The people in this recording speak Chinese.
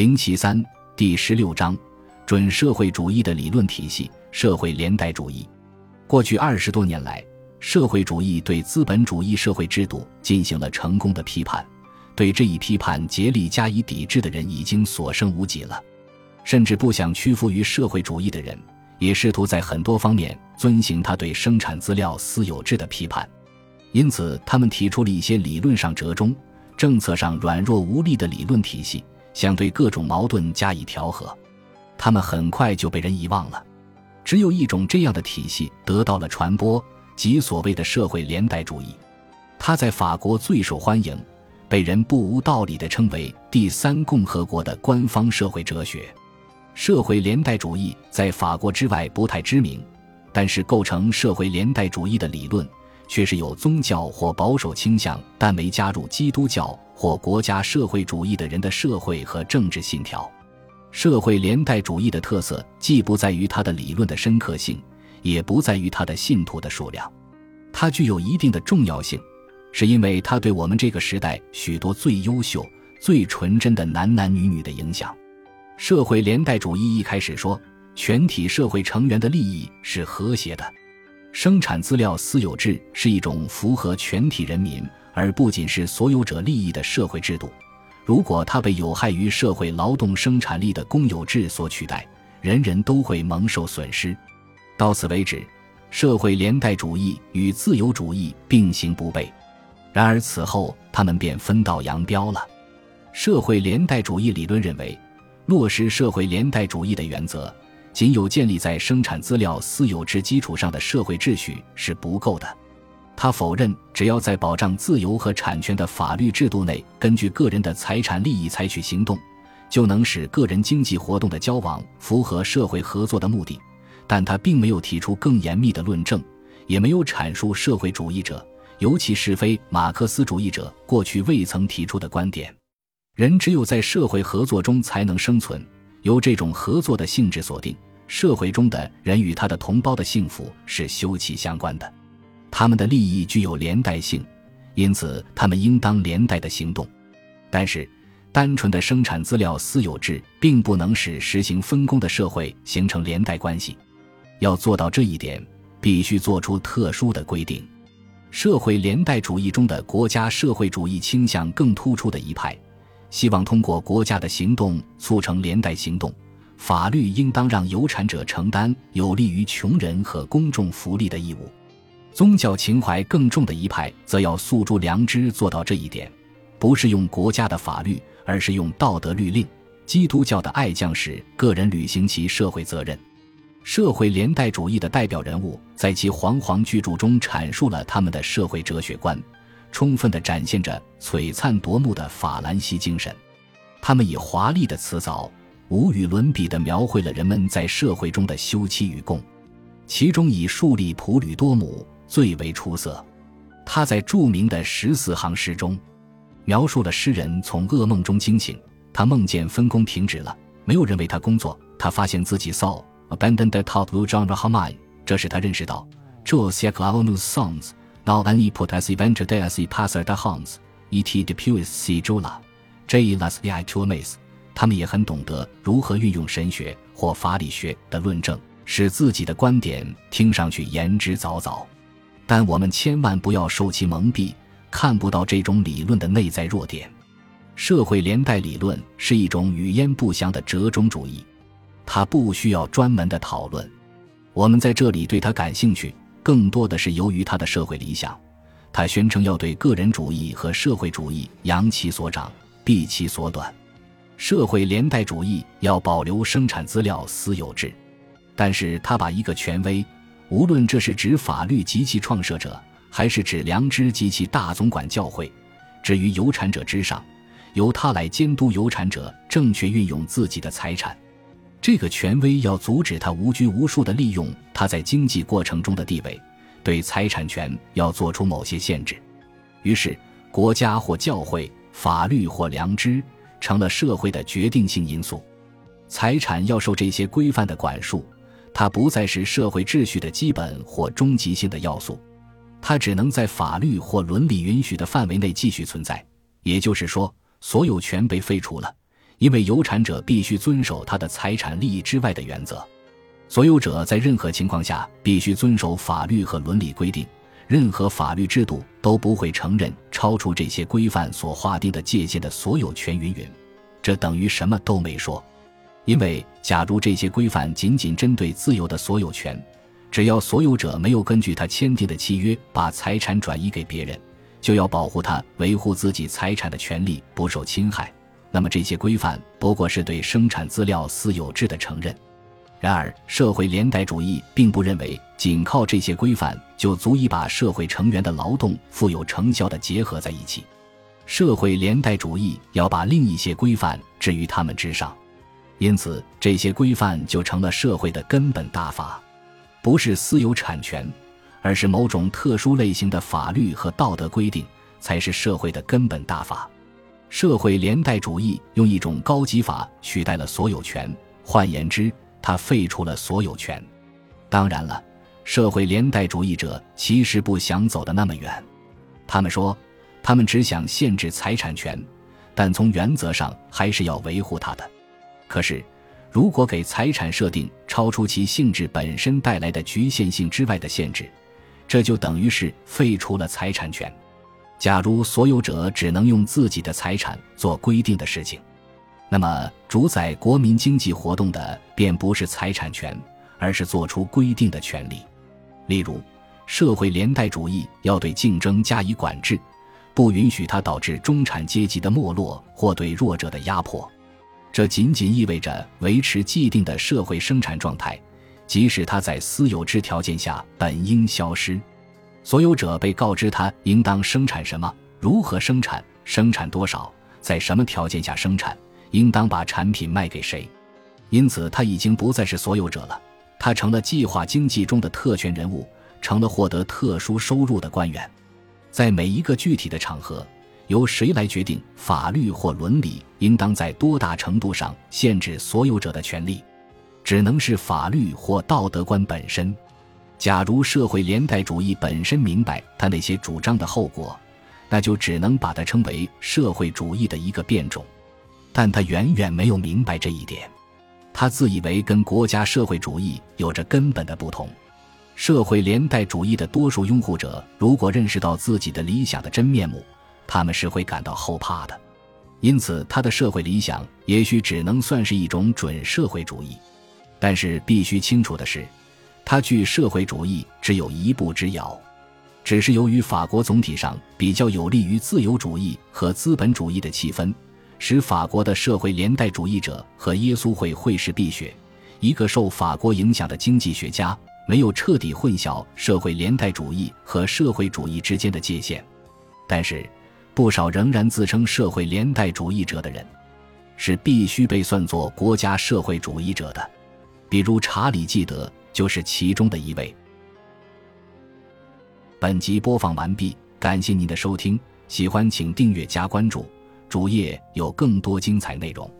零七三第十六章：准社会主义的理论体系——社会连带主义。过去二十多年来，社会主义对资本主义社会制度进行了成功的批判，对这一批判竭力加以抵制的人已经所剩无几了。甚至不想屈服于社会主义的人，也试图在很多方面遵循他对生产资料私有制的批判。因此，他们提出了一些理论上折中、政策上软弱无力的理论体系。想对各种矛盾加以调和，他们很快就被人遗忘了。只有一种这样的体系得到了传播，即所谓的社会连带主义。它在法国最受欢迎，被人不无道理地称为“第三共和国”的官方社会哲学。社会连带主义在法国之外不太知名，但是构成社会连带主义的理论却是有宗教或保守倾向，但没加入基督教。或国家社会主义的人的社会和政治信条，社会连带主义的特色既不在于它的理论的深刻性，也不在于它的信徒的数量。它具有一定的重要性，是因为它对我们这个时代许多最优秀、最纯真的男男女女的影响。社会连带主义一开始说，全体社会成员的利益是和谐的，生产资料私有制是一种符合全体人民。而不仅是所有者利益的社会制度，如果它被有害于社会劳动生产力的公有制所取代，人人都会蒙受损失。到此为止，社会连带主义与自由主义并行不悖。然而此后，他们便分道扬镳了。社会连带主义理论认为，落实社会连带主义的原则，仅有建立在生产资料私有制基础上的社会秩序是不够的。他否认，只要在保障自由和产权的法律制度内，根据个人的财产利益采取行动，就能使个人经济活动的交往符合社会合作的目的。但他并没有提出更严密的论证，也没有阐述社会主义者，尤其是非马克思主义者过去未曾提出的观点：人只有在社会合作中才能生存。由这种合作的性质锁定，社会中的人与他的同胞的幸福是休戚相关的。他们的利益具有连带性，因此他们应当连带的行动。但是，单纯的生产资料私有制并不能使实行分工的社会形成连带关系。要做到这一点，必须做出特殊的规定。社会连带主义中的国家社会主义倾向更突出的一派，希望通过国家的行动促成连带行动。法律应当让有产者承担有利于穷人和公众福利的义务。宗教情怀更重的一派，则要诉诸良知做到这一点，不是用国家的法律，而是用道德律令。基督教的爱将使个人履行其社会责任。社会连带主义的代表人物在其煌煌巨著中阐述了他们的社会哲学观，充分地展现着璀璨夺目的法兰西精神。他们以华丽的辞藻，无与伦比地描绘了人们在社会中的休戚与共，其中以树立普吕多姆。最为出色，他在著名的十四行诗中，描述了诗人从噩梦中惊醒，他梦见分工停止了，没有人为他工作，他发现自己 saw abandoned the top blue genre harmony，这使他认识到这些 clown's songs now only put as event day as he passer the hounds et depues si jula j las i to amaze，他们也很懂得如何运用神学或法理学的论证，使自己的观点听上去言之凿凿。但我们千万不要受其蒙蔽，看不到这种理论的内在弱点。社会连带理论是一种语焉不详的折中主义，它不需要专门的讨论。我们在这里对它感兴趣，更多的是由于他的社会理想。他宣称要对个人主义和社会主义扬其所长，避其所短。社会连带主义要保留生产资料私有制，但是他把一个权威。无论这是指法律及其创设者，还是指良知及其大总管教会，置于有产者之上，由他来监督有产者正确运用自己的财产。这个权威要阻止他无拘无束地利用他在经济过程中的地位，对财产权要做出某些限制。于是，国家或教会、法律或良知成了社会的决定性因素，财产要受这些规范的管束。它不再是社会秩序的基本或终极性的要素，它只能在法律或伦理允许的范围内继续存在。也就是说，所有权被废除了，因为有产者必须遵守他的财产利益之外的原则，所有者在任何情况下必须遵守法律和伦理规定，任何法律制度都不会承认超出这些规范所划定的界限的所有权。云云，这等于什么都没说，因为假如这些规范仅仅针对自由的所有权。只要所有者没有根据他签订的契约把财产转移给别人，就要保护他维护自己财产的权利不受侵害。那么这些规范不过是对生产资料私有制的承认。然而，社会连带主义并不认为仅靠这些规范就足以把社会成员的劳动富有成效的结合在一起。社会连带主义要把另一些规范置于他们之上，因此这些规范就成了社会的根本大法。不是私有产权，而是某种特殊类型的法律和道德规定，才是社会的根本大法。社会连带主义用一种高级法取代了所有权，换言之，它废除了所有权。当然了，社会连带主义者其实不想走得那么远，他们说，他们只想限制财产权，但从原则上还是要维护它的。可是。如果给财产设定超出其性质本身带来的局限性之外的限制，这就等于是废除了财产权。假如所有者只能用自己的财产做规定的事情，那么主宰国民经济活动的便不是财产权，而是做出规定的权利。例如，社会连带主义要对竞争加以管制，不允许它导致中产阶级的没落或对弱者的压迫。这仅仅意味着维持既定的社会生产状态，即使它在私有制条件下本应消失。所有者被告知他应当生产什么、如何生产、生产多少、在什么条件下生产、应当把产品卖给谁。因此，他已经不再是所有者了，他成了计划经济中的特权人物，成了获得特殊收入的官员。在每一个具体的场合。由谁来决定法律或伦理应当在多大程度上限制所有者的权利？只能是法律或道德观本身。假如社会连带主义本身明白他那些主张的后果，那就只能把它称为社会主义的一个变种。但他远远没有明白这一点。他自以为跟国家社会主义有着根本的不同。社会连带主义的多数拥护者如果认识到自己的理想的真面目，他们是会感到后怕的，因此他的社会理想也许只能算是一种准社会主义。但是必须清楚的是，他距社会主义只有一步之遥。只是由于法国总体上比较有利于自由主义和资本主义的气氛，使法国的社会连带主义者和耶稣会会士毕雪，一个受法国影响的经济学家，没有彻底混淆社会连带主义和社会主义之间的界限。但是。不少仍然自称社会连带主义者的人，是必须被算作国家社会主义者的，比如查理·纪德就是其中的一位。本集播放完毕，感谢您的收听，喜欢请订阅加关注，主页有更多精彩内容。